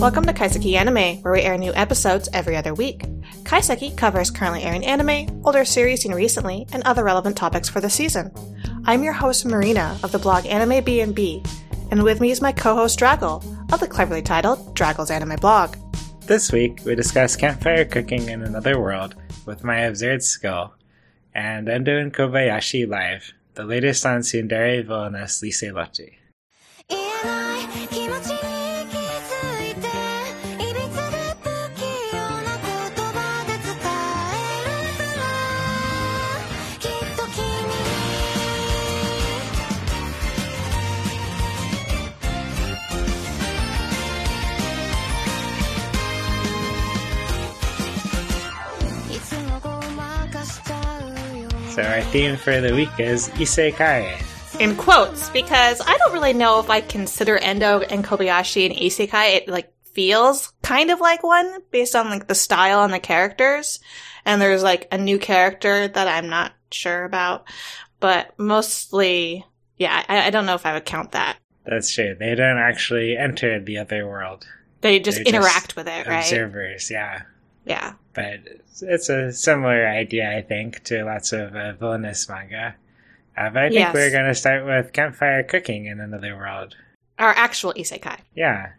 Welcome to Kaiseki Anime, where we air new episodes every other week. Kaiseki covers currently airing anime, older series seen recently, and other relevant topics for the season. I'm your host Marina of the blog Anime B&B, and with me is my co-host Draggle of the cleverly titled Draggle's Anime Blog. This week, we discuss campfire cooking in another world with my absurd skill, and Endo and Kobayashi live, the latest on Tsundere villainess Lieselotte. So, our theme for the week is Isekai. In quotes, because I don't really know if I consider Endo and Kobayashi an isekai. It like feels kind of like one based on like the style and the characters. And there's like a new character that I'm not sure about, but mostly, yeah, I, I don't know if I would count that. That's true. They don't actually enter the other world. They just They're just interact with it, right? Observers, yeah. Yeah. But it's a similar idea, I think, to lots of uh, villainess manga. Uh, but I think Yes. we're going to start with campfire cooking in another world. Our actual isekai. Yeah.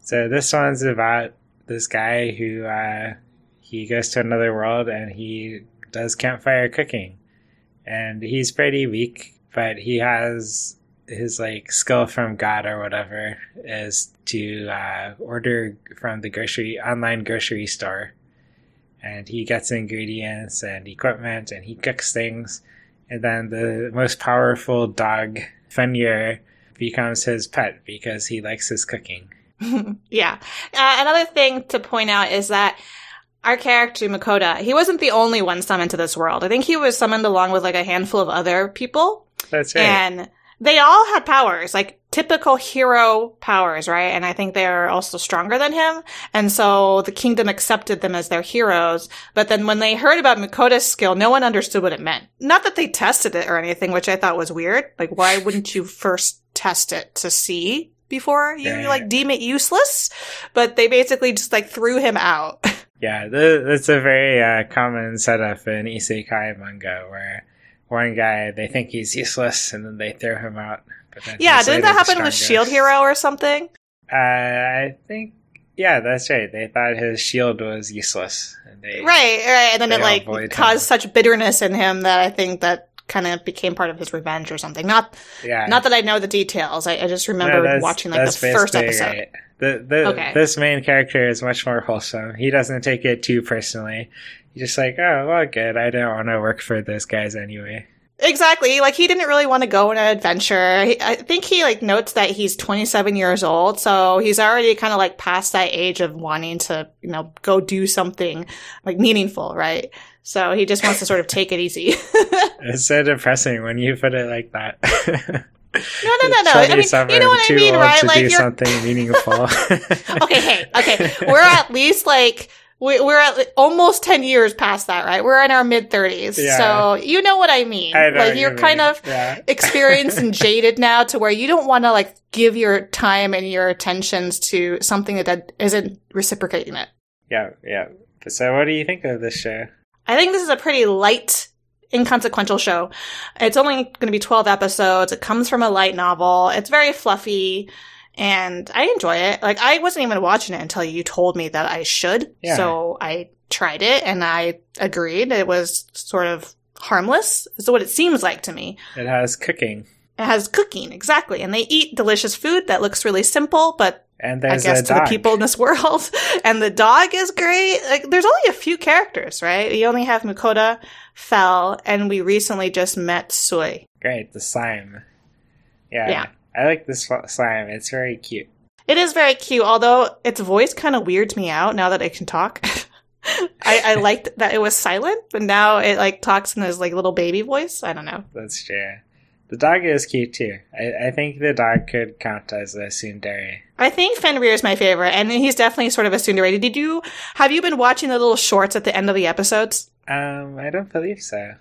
So this one's about this guy who uh, he goes to another world and he does campfire cooking, and he's pretty weak, but he has his like skill from God or whatever is to uh, order from the grocery online grocery store, and he gets ingredients and equipment and he cooks things, and then the most powerful dog Fenrir becomes his pet because he likes his cooking. yeah. Uh, another thing to point out is that our character Makoto, he wasn't the only one summoned to this world. I think he was summoned along with like a handful of other people, That's right. and they all had powers, like typical hero powers, right? And I think they're also stronger than him. And so the kingdom accepted them as their heroes. But then when they heard about Makoto's skill, no one understood what it meant. Not that they tested it or anything, which I thought was weird. Like, why wouldn't you first test it to see before you Right. like deem it useless? But they basically just like threw him out. Yeah, that's a very uh, common setup in isekai manga where one guy they think he's useless and then they throw him out. But then yeah, didn't that happen with. Shield Hero or something? Uh, I think yeah, that's right. They thought his shield was useless, and they Right, right. And then it like avoid him. caused such bitterness in him that I think that kind of became part of his revenge or something. Not yeah. not that I know the details. I, I just remember that's- watching like the first episode. right. The, the, Okay. This main character is much more wholesome. He doesn't take it too personally. He's just like, oh, well, good. I don't want to work for those guys anyway. Exactly. Like he didn't really want to go on an adventure. He, I think he like notes that he's 27 years old, so he's already kind of like past that age of wanting to, you know, go do something like meaningful, right? So he just wants to sort of take it easy. It's so depressing when you put it like that. No, no, no, no. I mean, you know what I mean, right? Like do you're something meaningful. okay, hey, okay. We're at least like we- we're at almost 10 years past that, right? We're in our mid 30s. Yeah. So, you know what I mean. I like you're you kind mean. of yeah. experienced and jaded now to where you don't want to like give your time and your attentions to something that isn't reciprocating it. Yeah, yeah. So, what do you think of this show? I think this is a pretty light, inconsequential show. It's only going to be 12 episodes. It comes from a light novel. It's very fluffy and I enjoy it. Like I wasn't even watching it until you told me that I should. Yeah. So I tried it and I agreed. It was sort of harmless is what it seems like to me. It has cooking, It has cooking, exactly. And they eat delicious food that looks really simple, but and I guess to the people in this world. and the dog is great. Like, there's only a few characters, right? You only have Mukoda, Fel, and we recently just met Sui. Great, the slime. Yeah, Yeah. I like this slime. It's very cute. It is very cute, although its voice kind of weirds me out now that it can talk. I, I liked that it was silent, but now it like talks in this like little baby voice. I don't know. That's true. The dog is cute too. I, I think the dog could count as a tsundere. I think Fenrir is my favorite, and he's definitely sort of a tsundere. Did you have you been watching the little shorts at the end of the episodes? Um, I don't believe so.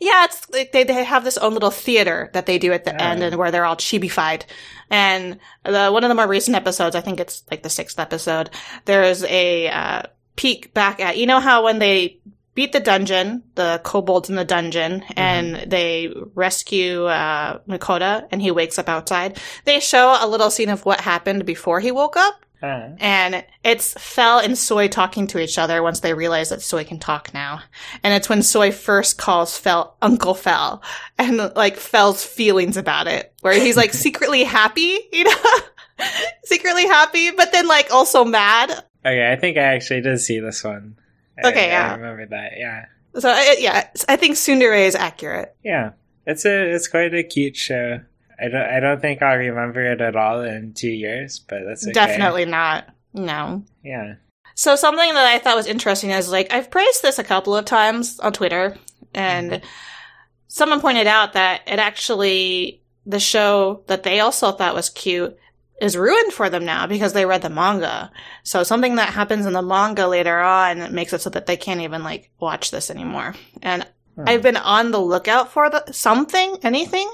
Yeah, it's like they, they have this own little theater that they do at the Yeah. end and where they're all chibified. And the, one of the more recent episodes, I think it's like the sixth episode, there's a uh, peek back at, you know how when they beat the dungeon, the kobolds in the dungeon, and they rescue uh, Makoto and he wakes up outside, they show a little scene of what happened before he woke up. Huh. And it's Fel and Sui talking to each other once they realize that Sui can talk now. And it's when Sui first calls Fel Uncle Fel and like Fel's feelings about it, where he's like secretly happy, you know? secretly happy, but then like also mad. Okay, I think I actually did see this one. I- Okay, I, yeah. remember that. Yeah, So I, yeah, I think Tsundere is accurate. yeah. It's a it's quite a cute show. I don't I don't think I'll remember it at all in two years, but that's okay. Definitely not. No. Yeah. So something that I thought was interesting is like I've praised this a couple of times on Twitter, and mm-hmm. someone pointed out that it actually the show that they also thought was cute is ruined for them now because they read the manga. So something that happens in the manga later on makes it so that they can't even like watch this anymore. And I've been on the lookout for the something, anything,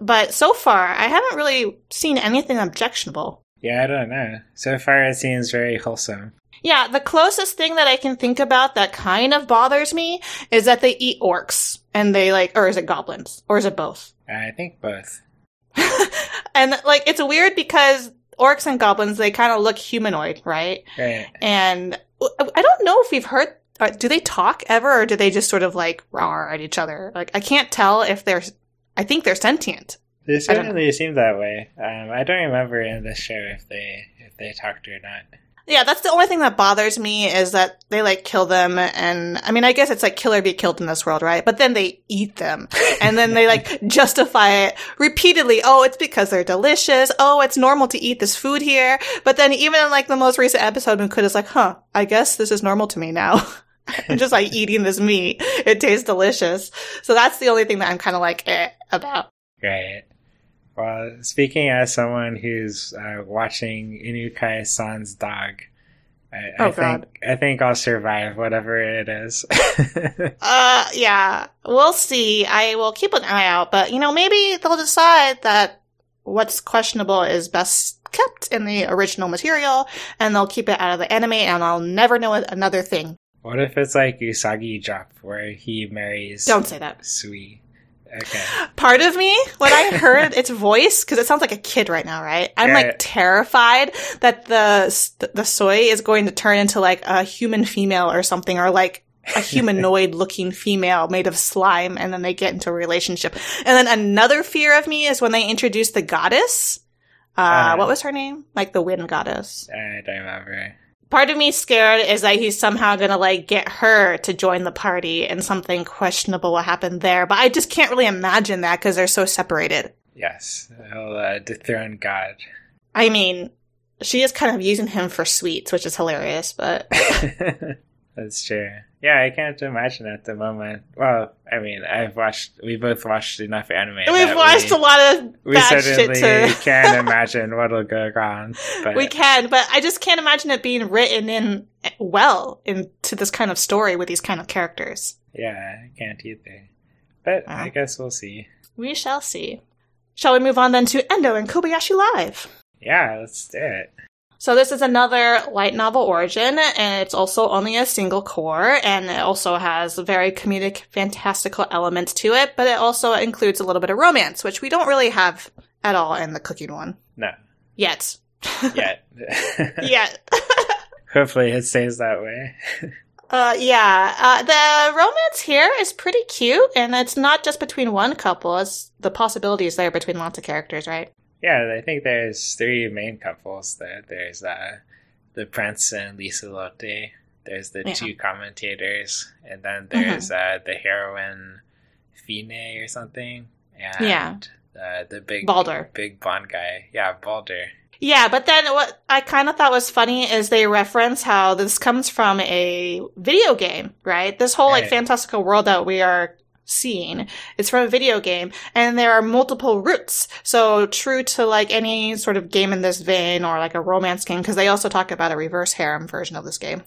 but so far I haven't really seen anything objectionable. Yeah, I don't know. So far, it seems very wholesome. Yeah, the closest thing that I can think about that kind of bothers me is that they eat orcs and they like, or is it goblins? Or is it both? I think both. and like, it's weird because orcs and goblins, they kind of look humanoid, right? Right. And I don't know if we've heard, uh, do they talk ever or do they just sort of like roar at each other? Like, I can't tell if they're, I think they're sentient. They certainly seem that way. Um, I don't remember in this show if they if they talked or not. Yeah, that's the only thing that bothers me is that they like kill them and I mean I guess it's like kill or be killed in this world, right? But then they eat them. And then they like justify it repeatedly. Oh, it's because they're delicious. Oh, it's normal to eat this food here. But then even in like the most recent episode, Mukoda's like, huh, I guess this is normal to me now. I'm just like eating this meat. It tastes delicious. So that's the only thing that I'm kind of like eh about. Right. Well, speaking as someone who's uh, watching Inukai San's dog, I, I Oh, think I think I'll survive whatever it is. Uh, yeah, we'll see. I will keep an eye out, but you know, maybe they'll decide that what's questionable is best kept in the original material, and they'll keep it out of the anime, and I'll never know another thing. What if it's like Usagi Drop, where he marries Don't say that. Sui? Okay. Part of me, when I heard its voice, because it sounds like a kid right now, right? I'm Yeah. like terrified that the the Sui is going to turn into like a human female or something, or like a humanoid looking female made of slime, and then they get into a relationship. And then another fear of me is when they introduce the goddess. Uh, Uh. what was her name? Like the wind goddess. I don't remember. Part of me scared is that he's somehow gonna like get her to join the party and something questionable will happen there. But I just can't really imagine that because they're so separated. Yes, he'll uh, dethrone God. I mean, she is kind of using him for sweets, which is hilarious, but That's true. Yeah, I can't imagine at the moment. Well, I mean, I've watched. We both watched enough anime. we've watched we, a lot of We certainly to. can imagine what'll go wrong. But we can, but I just can't imagine it being written in well into this kind of story with these kind of characters. yeah, I can't either. But I guess we'll see. We shall see. Shall we move on then to Endo and Kobayashi Live? Yeah, let's do it. So this is another light novel origin, and it's also only a single cour, and it also has very comedic, fantastical elements to it, but it also includes a little bit of romance, which we don't really have at all in the cooking one. No, Yet. yet. Yet. Hopefully, it stays that way. Uh, yeah, uh, the romance here is pretty cute, and it's not just between one couple, it's the possibilities there between lots of characters, right? Yeah, I think there's three main couples. There, there's uh, the prince and Lieselotte. There's the Yeah. two commentators, and then there's uh, the heroine, Fine or something, and Yeah. uh, the big Balder. big blonde guy. Yeah, Balder. Yeah, but then what I kind of thought was funny is they reference how this comes from a video game, right? This whole like fantastical world that we are seeing It's from a video game and there are multiple routes. So true to like any sort of game in this vein or like a romance game, because they also talk about a reverse harem version of this game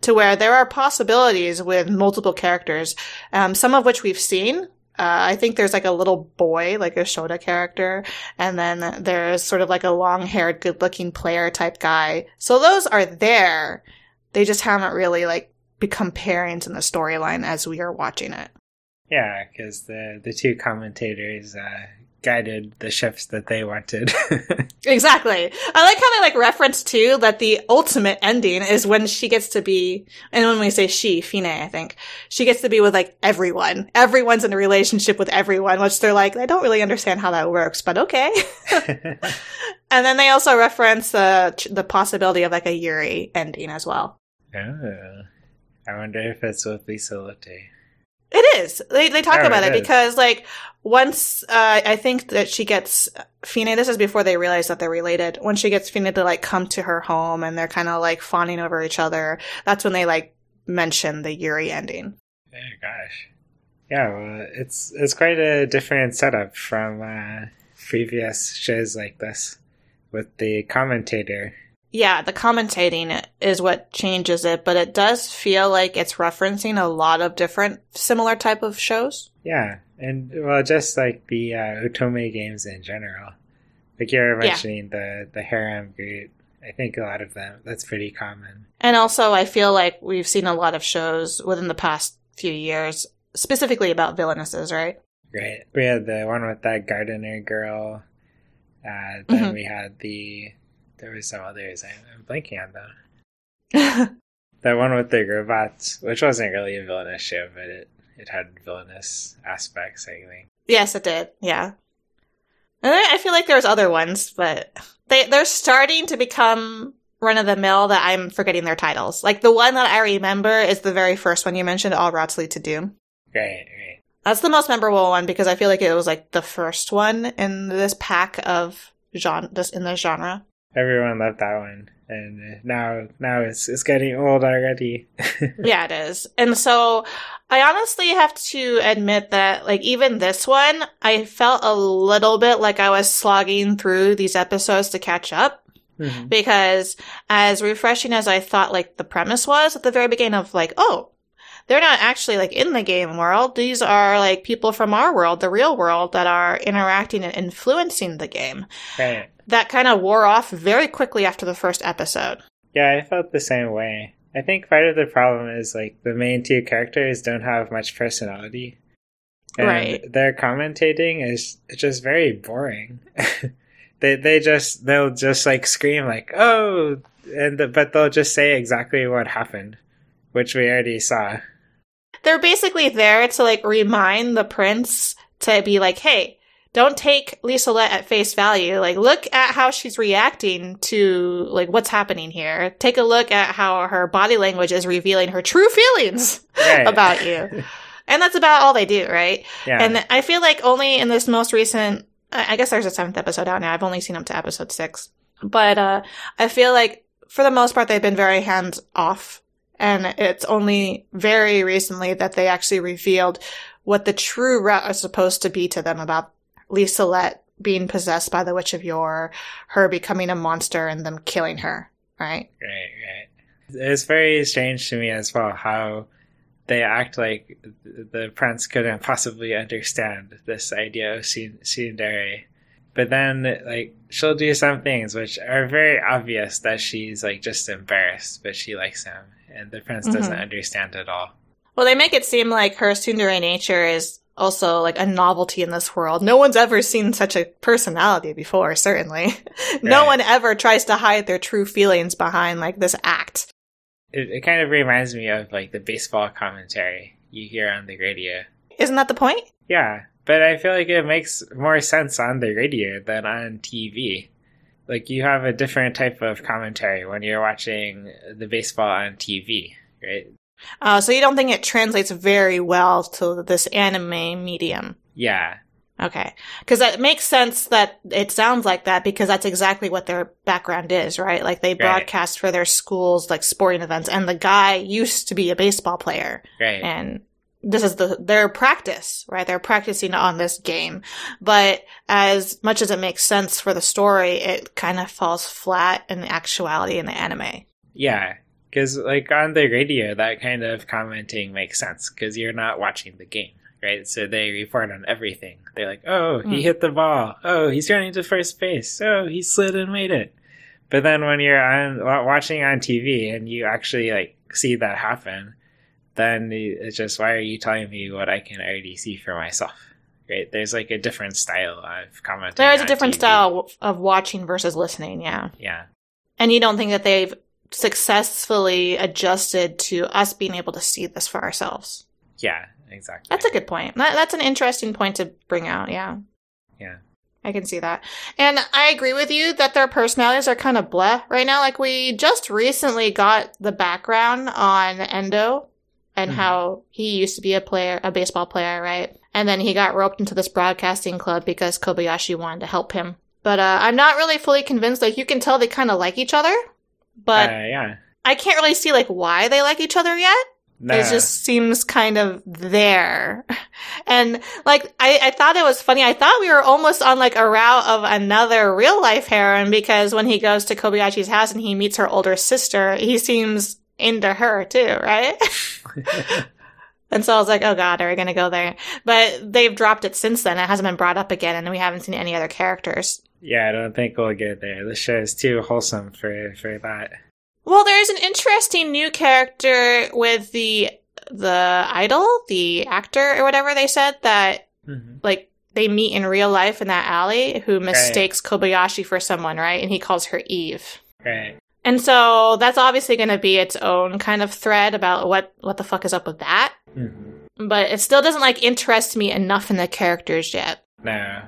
to where there are possibilities with multiple characters, um, some of which we've seen. Uh, I think there's like a little boy, like a shota character, and then there's sort of like a long-haired, good-looking player type guy. So those are there. They just haven't really like become pairings in the storyline as we are watching it. Yeah, because the the two commentators uh, guided the shifts that they wanted. Exactly. I like how they like reference too that the ultimate ending is when she gets to be, and when we say she, Fine, I think, she gets to be with like everyone. Everyone's in a relationship with everyone, which they're like, I don't really understand how that works, but okay. and then they also reference the the possibility of like a Yuri ending as well. oh, I wonder if it's with Lieselotte. It is. They they talk about it it because like once uh, I think that she gets Fine. This is before they realize that they're related. When she gets Fine to like come to her home and they're kind of like fawning over each other, that's when they like mention the Yuri ending. Oh gosh. Yeah, well, it's it's quite a different setup from uh, previous shows like this, with the commentator. Yeah, the commentating is what changes it, but it does feel like it's referencing a lot of different similar type of shows. Yeah, and well, just like the uh, Otome games in general, like you were Yeah. mentioning the the harem group. I think a lot of them that's pretty common. And also, I feel like we've seen a lot of shows within the past few years, specifically about villainesses, right? Right. We had the one with that gardener girl. Uh, then Mhm. we had the there was some others. I'm, I'm blanking on them. That one with the robots, which wasn't really a villainous show, but it it had villainous aspects. I think. Yes, it did. Yeah. And I I feel like there's other ones, but they they're starting to become run of the mill that I'm forgetting their titles. Like the one that I remember is the very first one you mentioned, All Routes Lead to Doom. Right. Right. That's the most memorable one because I feel like it was like the first one in this pack of genre, this in this genre. Everyone loved that one, and now now it's it's getting old already. yeah, it is. And so I honestly have to admit that, like, even this one, I felt a little bit like I was slogging through these episodes to catch up. Mhm. Because as refreshing as I thought, like, the premise was at the very beginning of, like, oh, they're not actually, like, in the game world. These are, like, people from our world, the real world, that are interacting and influencing the game. Right. That kind of wore off very quickly after the first episode. Yeah, I felt the same way. I think part of the problem is like the main two characters don't have much personality. And Right. their commentating is just very boring. they they just they'll just like scream like oh and the, but they'll just say exactly what happened, which we already saw. they're basically there to like remind the prince to be like, hey, don't take Lieselotte at face value. Like, look at how she's reacting to like what's happening here. Take a look at how her body language is revealing her true feelings Right. about you. And that's about all they do, right? yeah. And I feel like only in this most recent, I guess there's a seventh episode out now. I've only seen up to episode six, but uh, I feel like for the most part they've been very hands off, and it's only very recently that they actually revealed what the true route is supposed to be to them about Lieselotte being possessed by the Witch of Yore, her becoming a monster, and them killing her. Right? Right, right. It's very strange to me as well how they act like the prince couldn't possibly understand this idea of tsundere. But then, like, she'll do some things which are very obvious that she's, like, just embarrassed, but she likes him. And the prince doesn't Mhm. understand at all. Well, they make it seem like her tsundere nature is also like a novelty in this world. No one's ever seen such a personality before, certainly. no one ever tries to hide their true feelings behind like this act. It, it kind of reminds me of, like, the baseball commentary you hear on the radio. Isn't that the point? Yeah, but I feel like it makes more sense on the radio than on TV. Like you have a different type of commentary when you're watching the baseball on TV, right? Uh, so you don't think it translates very well to this anime medium? Yeah, Okay. Because that makes sense that it sounds like that because that's exactly what their background is, right? Like they broadcast for their schools, like sporting events, and the guy used to be a baseball player. right. and this is the their practice, right? They're practicing on this game. But as much as it makes sense for the story, it kind of falls flat in the actuality in the anime. yeah, because like on the radio, that kind of commenting makes sense because you're not watching the game, right? So they report on everything. They're like, oh, he Mm. hit the ball. Oh, he's running to first base. Oh, he slid and made it. But then when you're on watching on TV and you actually like see that happen, then it's just why are you telling me what I can already see for myself? Right? There's like a different style of commenting. There is a different TV. style of watching versus listening, yeah. Yeah. And you don't think that they've successfully adjusted to us being able to see this for ourselves. Yeah. Exactly. That's a good point. That, that's an interesting point to bring out, yeah. Yeah. I can see that. And I agree with you that their personalities are kind of bleh right now. Like we just recently got the background on Endo and Mhm. how he used to be a player, a baseball player, right? And then he got roped into this broadcasting club because Kobayashi wanted to help him. But uh, I'm not really fully convinced. Like you can tell they kind of like each other, but uh, yeah. I can't really see like why they like each other yet. No. It just seems kind of there. And like, I, I thought it was funny. I thought we were almost on like a route of another real life heroine because when he goes to Kobayashi's house and he meets her older sister, he seems into her too, right? and so I was like, oh god, are we going to go there? But they've dropped it since then. It hasn't been brought up again and we haven't seen any other characters. Yeah, I don't think we'll get there. The show is too wholesome for for that. Well, there's an interesting new character with the the idol, the actor or whatever they said that hmm like they meet in real life in that alley who mistakes Kobayashi for someone, right? And he calls her Eve. Right. And so that's obviously going to be its own kind of thread about what what the fuck is up with that. hmm But it still doesn't like interest me enough in the characters yet. No.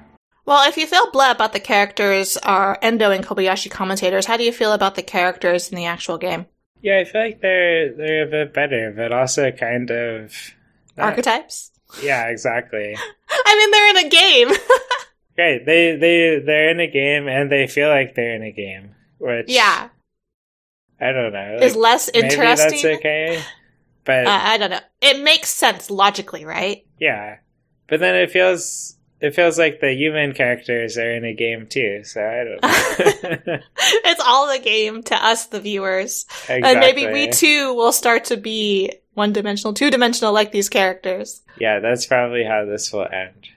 Well, if you feel blah about the characters are Endo and Kobayashi commentators, how do you feel about the characters in the actual game? Yeah, I feel like they're they're a bit better, but also kind of not- Archetypes? Yeah, exactly. I mean, they're in a game. Right. They they they're in a game and they feel like they're in a game, which yeah. I don't know. Is like, less maybe interesting. that's okay. But Uh, I don't know. It makes sense logically, right? yeah. But then it feels it feels like the human characters are in a game too, so I don't know. it's all the game to us, the viewers. exactly. And maybe we too will start to be one dimensional, two dimensional like these characters. Yeah, that's probably how this will end.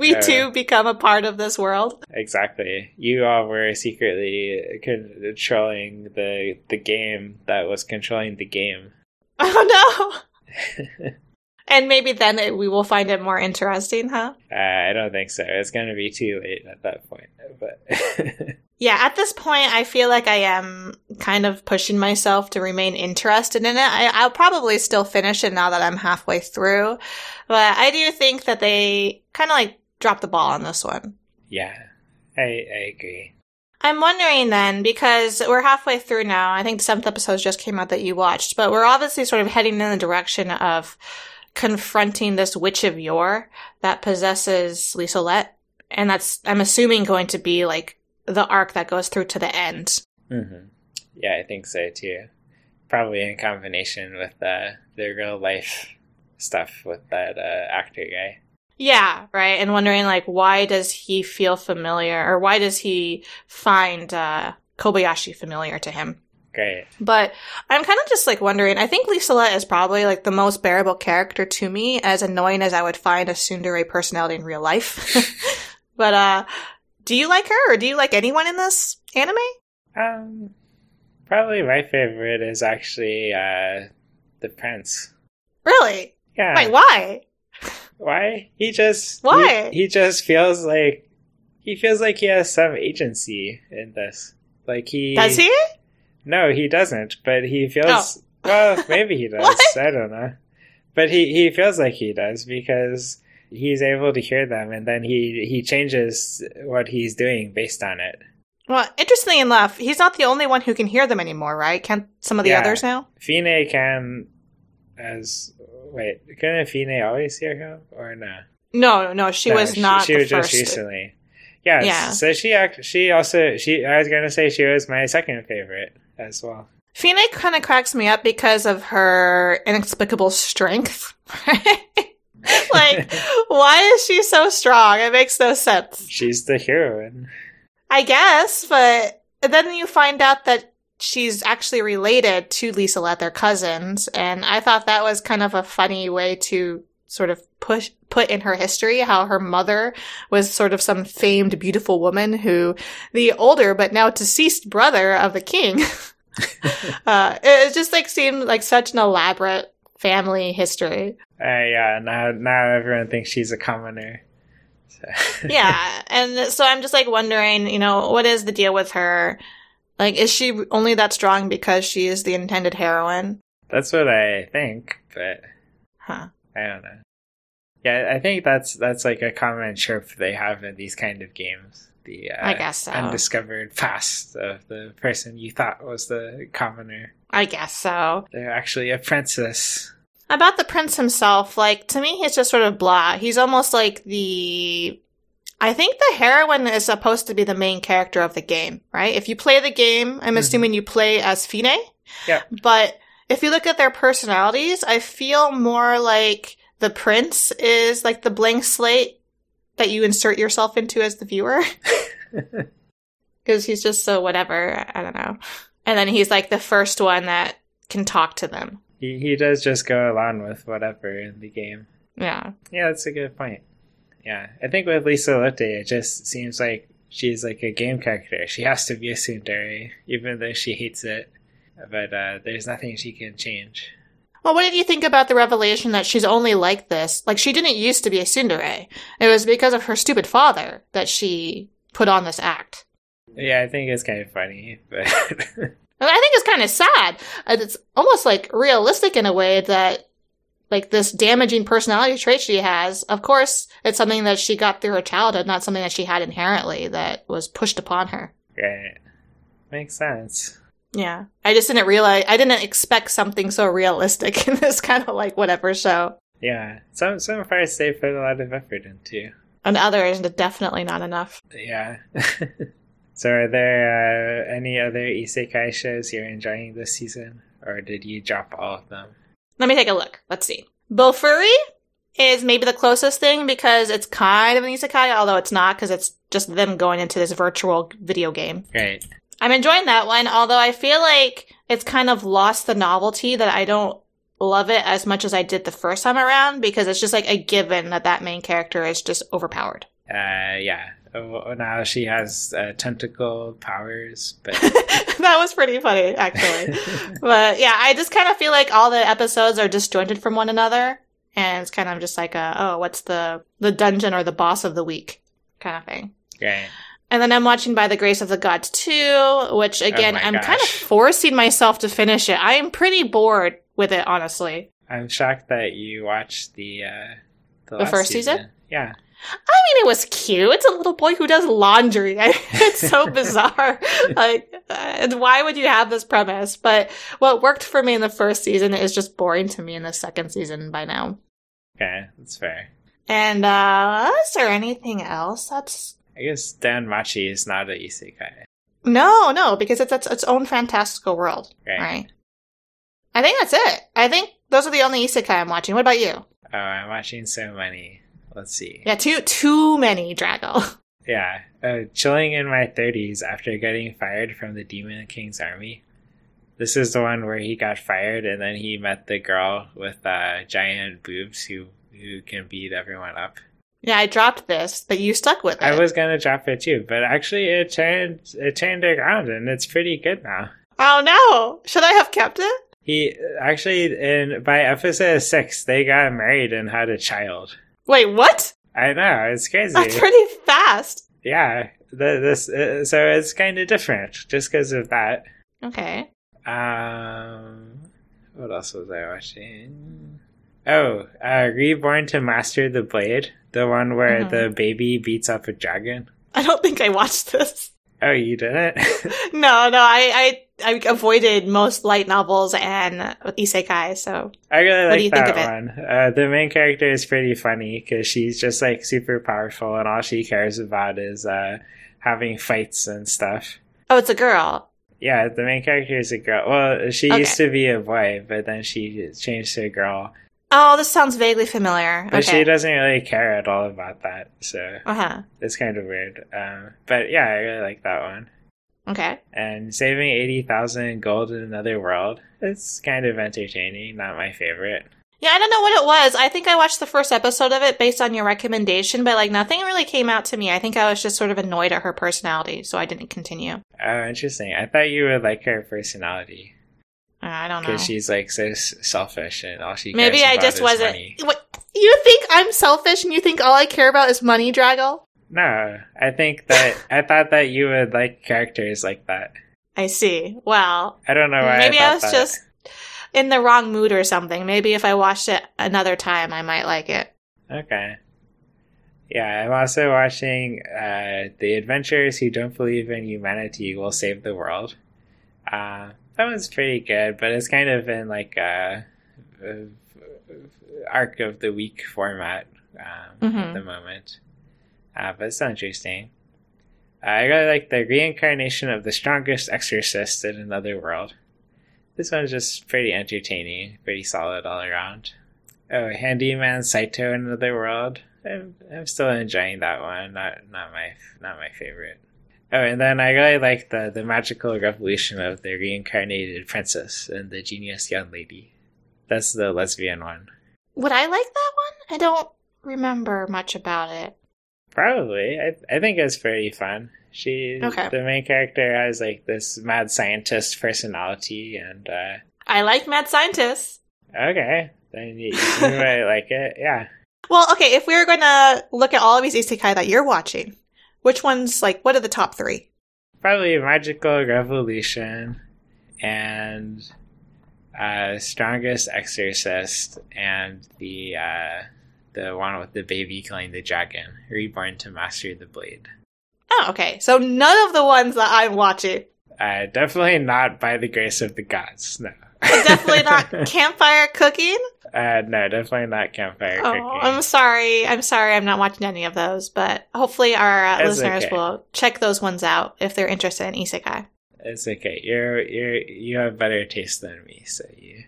we Uh, too become a part of this world. Exactly. You all were secretly controlling the the game that was controlling the game. Oh no! And maybe then it, we will find it more interesting, huh? Uh, I don't think so. It's going to be too late at that point. But Yeah, at this point, I feel like I am kind of pushing myself to remain interested in it. I, I'll probably still finish it now that I'm halfway through, but I do think that they kind of like dropped the ball on this one. yeah, I I agree. I'm wondering then, because we're halfway through now, I think the seventh episode just came out that you watched, but we're obviously sort of heading in the direction of confronting this witch of yore that possesses Lieselotte. And that's, I'm assuming, going to be like the arc that goes through to the end. hmm Yeah, I think so too. Probably in combination with uh, the real life stuff with that uh, actor guy. Yeah, right. And wondering like why does he feel familiar or why does he find uh Kobayashi familiar to him? Great. But I'm kind of just like wondering, I think Lieselotte is probably like the most bearable character to me, as annoying as I would find a tsundere personality in real life. but uh do you like her or do you like anyone in this anime? Um, probably my favorite is actually uh, the prince. Really? Yeah. Wait, why? Why? He just Why? He, he just feels like he feels like he has some agency in this. Like he Does he? No, he doesn't. But he feels Oh. well. Maybe he does. I don't know. But he he feels like he does because he's able to hear them, and then he he changes what he's doing based on it. Well, interestingly enough, he's not the only one who can hear them anymore, right? Can't some of the Yeah. others now? Fine can as wait. Couldn't Fine always hear him or no? No, no, she No, was not She, was first. just recently. Yeah, Yeah. So she act. She also. She. I was gonna say she was my second favorite as well. Fine kind of cracks me up because of her inexplicable strength. like, why is she so strong? It makes no sense. She's the heroine. I guess, but then you find out that she's actually related to Lieselotte, their cousins, and I thought that was kind of a funny way to sort of push put in her history how her mother was sort of some famed beautiful woman who the older but now deceased brother of the king. Uh it just like seemed like such an elaborate family history. Uh, yeah, now now everyone thinks she's a commoner. So- yeah and so i'm just like wondering you know what is the deal with her? Like is she only that strong because she is the intended heroine? That's what I think, but huh I don't know. Yeah, I think that's that's like a common trope they have in these kind of games. The uh, I guess so. undiscovered past of the person you thought was the commoner. i guess so They're actually a princess. About the prince himself, like to me, he's just sort of blah. He's almost like the. I think the heroine is supposed to be the main character of the game, right? If you play the game, I'm Mhm. assuming you play as Fine. Yep. But if you look at their personalities, I feel more like the prince is like the blank slate that you insert yourself into as the viewer. Because he's just so whatever. I don't know. And then he's like the first one that can talk to them. He he does just go along with whatever in the game. Yeah. Yeah, that's a good point. Yeah, I think with Lieselotte, it just seems like she's like a game character. She has to be a tsundere, even though she hates it. But uh, there's nothing she can change. Well, what did you think about the revelation that she's only like this? Like, she didn't used to be a tsundere. It was because of her stupid father that she put on this act. Yeah, I think it's kind of funny, but I think it's kind of sad. It's almost like realistic in a way that, like, this damaging personality trait she has, of course, it's something that she got through her childhood, not something that she had inherently that was pushed upon her. right, makes sense. Yeah. I just didn't realize, I didn't expect something so realistic in this kind of like whatever show. Yeah, some some parts they put a lot of effort into. And others, definitely not enough. Yeah. so, are there uh, any other isekai shows you're enjoying this season, or did you drop all of them? Let me take a look. Let's see. Bofuri is maybe the closest thing because it's kind of an isekai, although it's not because it's just them going into this virtual video game. Right. I'm enjoying that one, although I feel like it's kind of lost the novelty that I don't love it as much as I did the first time around because it's just like a given that that main character is just overpowered. Uh, yeah. Oh, now she has uh, tentacle powers, but that was pretty funny, actually. but yeah, I just kind of feel like all the episodes are disjointed from one another, and it's kind of just like a oh, what's the the dungeon or the boss of the week kind of thing. right. And then I'm watching By the Grace of the Gods 2, which again, my I'm gosh. kind of forcing myself to finish it. I am pretty bored with it, honestly. I'm shocked that you watched the uh, The last first season? Yeah. I mean, it was cute. It's a little boy who does laundry. it's so bizarre. like, uh, why would you have this premise? But what worked for me in the first season is just boring to me in the second season by now. Okay, that's fair. And, uh, is there anything else that's I guess Dan Machi is not an isekai. No, no, because it's its, its own fantastical world, Right. right. I think that's it. I think those are the only isekai I'm watching. What about you? Oh, I'm watching so many. Let's see. Yeah, too too many Drago. Yeah. Uh, chilling in my 30s after getting fired from the Demon King's army. This is the one where he got fired and then he met the girl with uh, giant boobs who who can beat everyone up. Yeah, I dropped this, but you stuck with it. I was gonna drop it too, but actually it turned it turned around and it's pretty good now. Oh no! Should I have kept it? He actually in by episode six they got married and had a child. Wait, what? I know it's crazy. That's pretty fast. yeah, the, this uh, so it's kind of different just because of that. Okay. Um, what else was I watching? Oh, uh, Reborn to Master the Blade, the one where Mhm. the baby beats up a dragon. I don't think I watched this. Oh, you didn't? No, no, I I, I avoided most light novels and isekai. So I really What like do you think that of it? one. Uh, the main character is pretty funny because she's just like super powerful, and all she cares about is uh, having fights and stuff. oh, it's a girl. Yeah, the main character is a girl. Well, she Okay. used to be a boy, but then she changed to a girl. Oh, this sounds vaguely familiar. But okay. she doesn't really care at all about that, so Uh huh. it's kind of weird. Um, but yeah, I really like that one. Okay. And saving 80,000 gold in another world, it's kind of entertaining, not my favorite. Yeah, I don't know what it was. I think I watched the first episode of it based on your recommendation, but like nothing really came out to me. I think I was just sort of annoyed at her personality, so I didn't continue. Oh, interesting. I thought you would like her personality I don't know. because she's like so selfish and all she Maybe I just wasn't. What? You think I'm selfish and you think all I care about is money, Drago? No, I think that I thought that you would like characters like that. I see. Well, I don't know why. maybe I, I, was that. just in the wrong mood or something. Maybe if I watched it another time, I might like it. Okay. Yeah, I'm also watching uh, The Adventurers Who Don't Believe in Humanity Will Save the World. Uh, that one's pretty good, but it's kind of in like a, a arc of the week format um, at Mhm. the moment. Uh, but it's interesting. Uh, I really like the reincarnation of the strongest exorcist in another world. This one's just pretty entertaining, pretty solid all around. Oh, Handyman Saito in Another World. I'm, I'm still enjoying that one. Not not my not my favorite. Oh, and then I really like the the magical revolution of the reincarnated princess and the genius young lady. That's the lesbian one. Would I like that one? I don't remember much about it. Probably. I I think it's pretty fun. She Okay. the main character has like this mad scientist personality and uh I like mad scientists. okay. Then you, you might like it. Yeah. Well, okay, if we were going to look at all of these isekai that you're watching, which ones, like, what are the top three? probably magical revolution and uh strongest exorcist and the uh the one with the baby killing the dragon reborn to master the blade Oh, okay. So none of the ones that I'm watching. uh definitely not by the grace of the gods no Definitely not campfire cooking. uh no definitely not campfire Oh, cooking I'm sorry. I'm sorry. I'm not watching any of those, but hopefully our uh, listeners okay. will check those ones out if they're interested in isekai it's okay you're you're you have better taste than me so you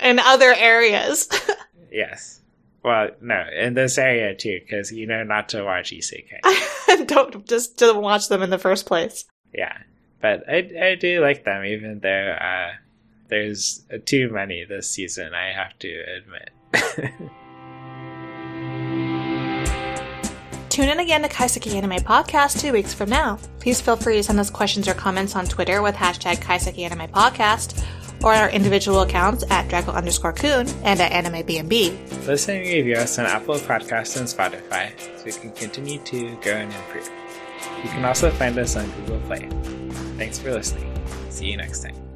in other areas. yes well no in this area too because you know not to watch isekai don't just don't watch them in the first place. Yeah, but I I do like them, even though uh, there's too many this season. I have to admit. Tune in again to Kaiseki Anime Podcast two weeks from now. Please feel free to send us questions or comments on Twitter with hashtag Kaiseki Anime Podcast or our individual accounts at Draco underscore Kun and at Anime BNB. Listen and review us on Apple Podcasts and Spotify, so we can continue to grow and improve. You can also find us on Google Play. Thanks for listening. See you next time.